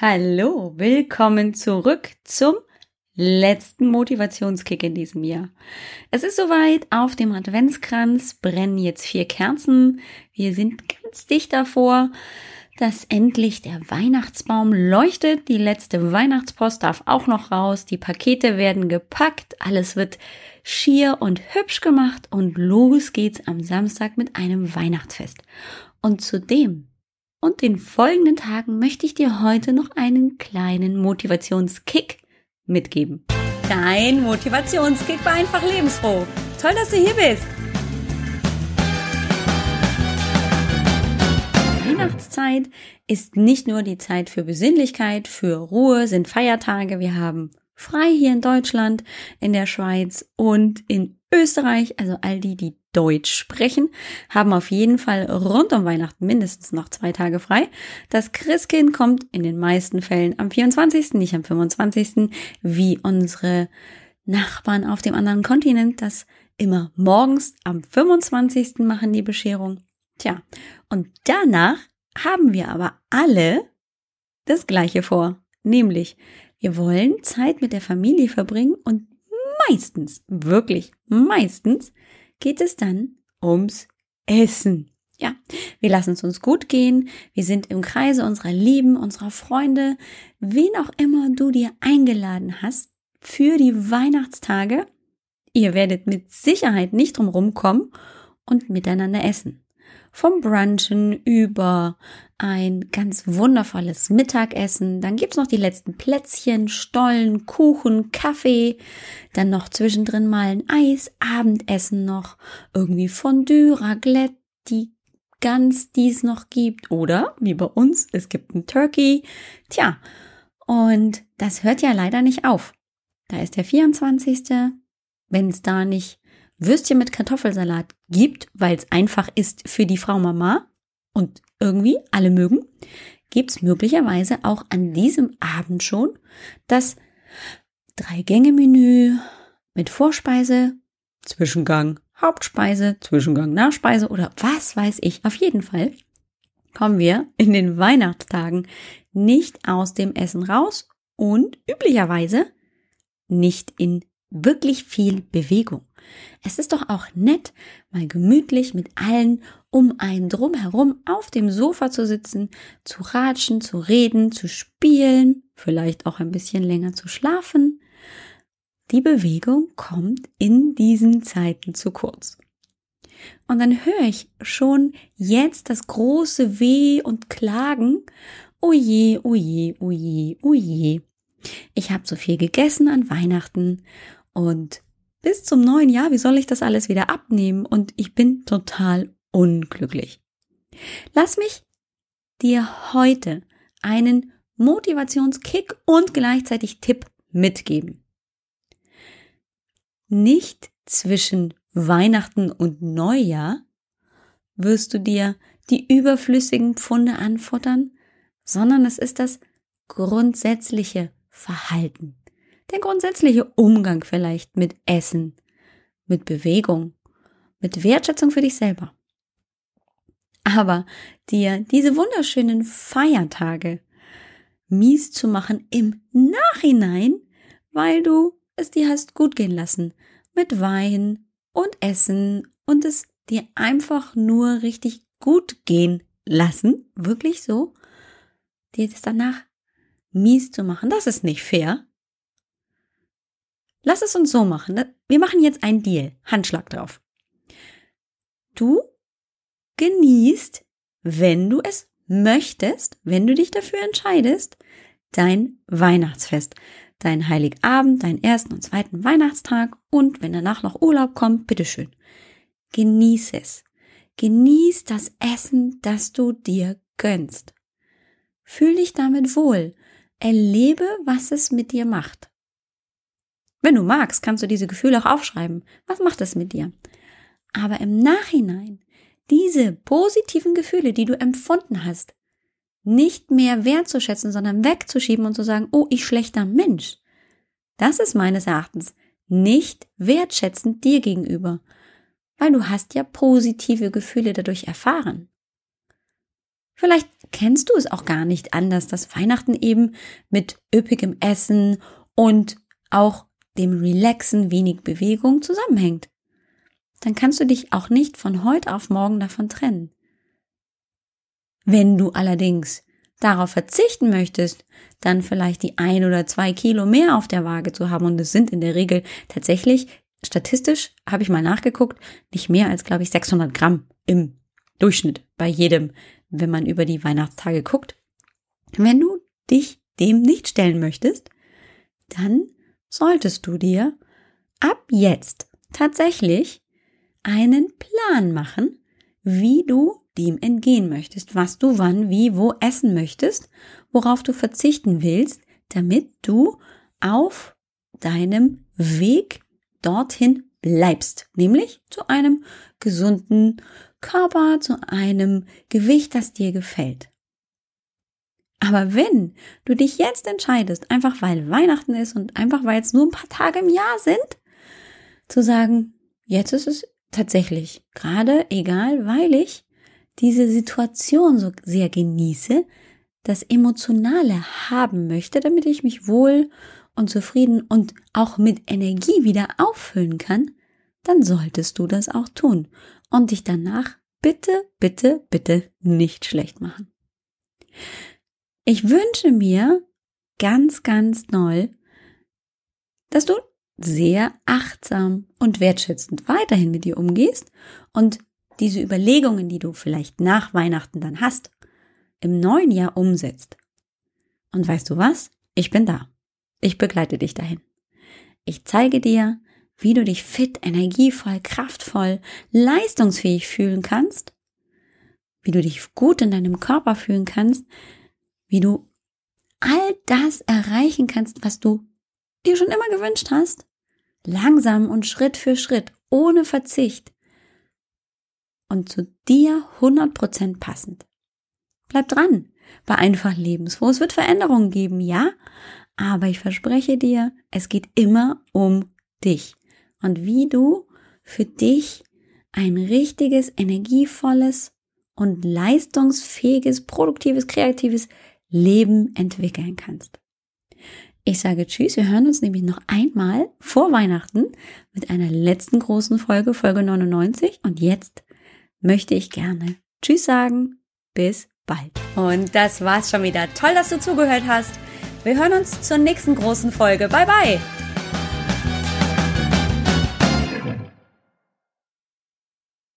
Hallo, willkommen zurück zum letzten Motivationskick in diesem Jahr. Es ist soweit, auf dem Adventskranz brennen jetzt vier Kerzen. Wir sind ganz dicht davor, dass endlich der Weihnachtsbaum leuchtet. Die letzte Weihnachtspost darf auch noch raus. Die Pakete werden gepackt. Alles wird schier und hübsch gemacht und los geht's am Samstag mit einem Weihnachtsfest. Und zudem und den folgenden Tagen möchte ich dir heute noch einen kleinen Motivationskick mitgeben. Dein Motivationskick war einfach lebensfroh. Toll, dass du hier bist. Weihnachtszeit ist nicht nur die Zeit für Besinnlichkeit, für Ruhe, sind Feiertage. Wir haben frei hier in Deutschland, in der Schweiz und in Österreich, also all die, die Deutsch sprechen, haben auf jeden Fall rund um Weihnachten mindestens noch zwei Tage frei. Das Christkind kommt in den meisten Fällen am 24., nicht am 25., wie unsere Nachbarn auf dem anderen Kontinent das immer morgens am 25. machen die Bescherung. Tja, und danach haben wir aber alle das Gleiche vor, nämlich wir wollen Zeit mit der Familie verbringen und meistens, wirklich meistens geht es dann ums Essen. Ja, wir lassen es uns gut gehen. Wir sind im Kreise unserer Lieben, unserer Freunde, wen auch immer du dir eingeladen hast für die Weihnachtstage. Ihr werdet mit Sicherheit nicht drum rumkommen und miteinander essen vom Brunchen über ein ganz wundervolles Mittagessen. Dann gibt's noch die letzten Plätzchen, Stollen, Kuchen, Kaffee. Dann noch zwischendrin mal ein Eis, Abendessen noch, irgendwie Fondue, Raclette, die Gans, die es noch gibt. Oder, wie bei uns, es gibt ein Turkey. Tja, und das hört ja leider nicht auf. Da ist der 24. Wenn es da nicht Würstchen mit Kartoffelsalat gibt, weil es einfach ist für die Frau Mama und irgendwie alle mögen, gibt's möglicherweise auch an diesem Abend schon das Drei-Gänge-Menü mit Vorspeise, Zwischengang, Hauptspeise, Zwischengang, Nachspeise oder was weiß ich. Auf jeden Fall kommen wir in den Weihnachtstagen nicht aus dem Essen raus und üblicherweise nicht in wirklich viel Bewegung. Es ist doch auch nett, mal gemütlich mit allen um einen drumherum auf dem Sofa zu sitzen, zu ratschen, zu reden, zu spielen, vielleicht auch ein bisschen länger zu schlafen. Die Bewegung kommt in diesen Zeiten zu kurz. Und dann höre ich schon jetzt das große Weh und Klagen. Oje, oje, oje, oje. Ich habe so viel gegessen an Weihnachten und bis zum neuen Jahr, wie soll ich das alles wieder abnehmen? Und ich bin total unglücklich. Lass mich dir heute einen Motivationskick und gleichzeitig Tipp mitgeben. Nicht zwischen Weihnachten und Neujahr wirst du dir die überflüssigen Pfunde anfuttern, sondern es ist das grundsätzliche Verhalten der grundsätzliche Umgang vielleicht mit Essen, mit Bewegung, mit Wertschätzung für dich selber. Aber dir diese wunderschönen Feiertage mies zu machen im Nachhinein, weil du es dir hast gut gehen lassen mit Wein und Essen und es dir einfach nur richtig gut gehen lassen, wirklich so, dir das danach mies zu machen, das ist nicht fair. Lass es uns so machen. Ne? Wir machen jetzt einen Deal. Handschlag drauf. Du genießt, wenn du es möchtest, wenn du dich dafür entscheidest, dein Weihnachtsfest, dein Heiligabend, deinen ersten und zweiten Weihnachtstag und wenn danach noch Urlaub kommt, bitteschön. Genieß es. Genieß das Essen, das du dir gönnst. Fühl dich damit wohl. Erlebe, was es mit dir macht. Wenn du magst, kannst du diese Gefühle auch aufschreiben. Was macht das mit dir? Aber im Nachhinein, diese positiven Gefühle, die du empfunden hast, nicht mehr wertzuschätzen, sondern wegzuschieben und zu sagen, oh, ich schlechter Mensch. Das ist meines Erachtens nicht wertschätzend dir gegenüber, weil du hast ja positive Gefühle dadurch erfahren. Vielleicht kennst du es auch gar nicht anders, dass Weihnachten eben mit üppigem Essen und auch dem Relaxen wenig Bewegung zusammenhängt. Dann kannst du dich auch nicht von heute auf morgen davon trennen. Wenn du allerdings darauf verzichten möchtest, dann vielleicht die ein oder zwei Kilo mehr auf der Waage zu haben, und es sind in der Regel tatsächlich, statistisch habe ich mal nachgeguckt, nicht mehr als, glaube ich, 600 Gramm im Durchschnitt bei jedem, wenn man über die Weihnachtstage guckt. Wenn du dich dem nicht stellen möchtest, dann solltest du dir ab jetzt tatsächlich einen Plan machen, wie du dem entgehen möchtest, was du wann, wie, wo essen möchtest, worauf du verzichten willst, damit du auf deinem Weg dorthin bleibst, nämlich zu einem gesunden Körper, zu einem Gewicht, das dir gefällt. Aber wenn du dich jetzt entscheidest, einfach weil Weihnachten ist und einfach weil es nur ein paar Tage im Jahr sind, zu sagen, jetzt ist es tatsächlich gerade egal, weil ich diese Situation so sehr genieße, das Emotionale haben möchte, damit ich mich wohl und zufrieden und auch mit Energie wieder auffüllen kann, dann solltest du das auch tun und dich danach bitte, bitte, bitte nicht schlecht machen. Ich wünsche mir ganz, ganz doll, dass du sehr achtsam und wertschätzend weiterhin mit dir umgehst und diese Überlegungen, die du vielleicht nach Weihnachten dann hast, im neuen Jahr umsetzt. Und weißt du was? Ich bin da. Ich begleite dich dahin. Ich zeige dir, wie du dich fit, energievoll, kraftvoll, leistungsfähig fühlen kannst, wie du dich gut in deinem Körper fühlen kannst, wie du all das erreichen kannst, was du dir schon immer gewünscht hast, langsam und Schritt für Schritt, ohne Verzicht und zu dir 100% passend. Bleib dran bei einfach lebensfroh. Es wird Veränderungen geben, ja, aber ich verspreche dir, es geht immer um dich und wie du für dich ein richtiges, energievolles und leistungsfähiges, produktives, kreatives Leben entwickeln kannst. Ich sage Tschüss, wir hören uns nämlich noch einmal vor Weihnachten mit einer letzten großen Folge, Folge 99. Und jetzt möchte ich gerne Tschüss sagen. Bis bald. Und das war's schon wieder. Toll, dass du zugehört hast. Wir hören uns zur nächsten großen Folge. Bye bye.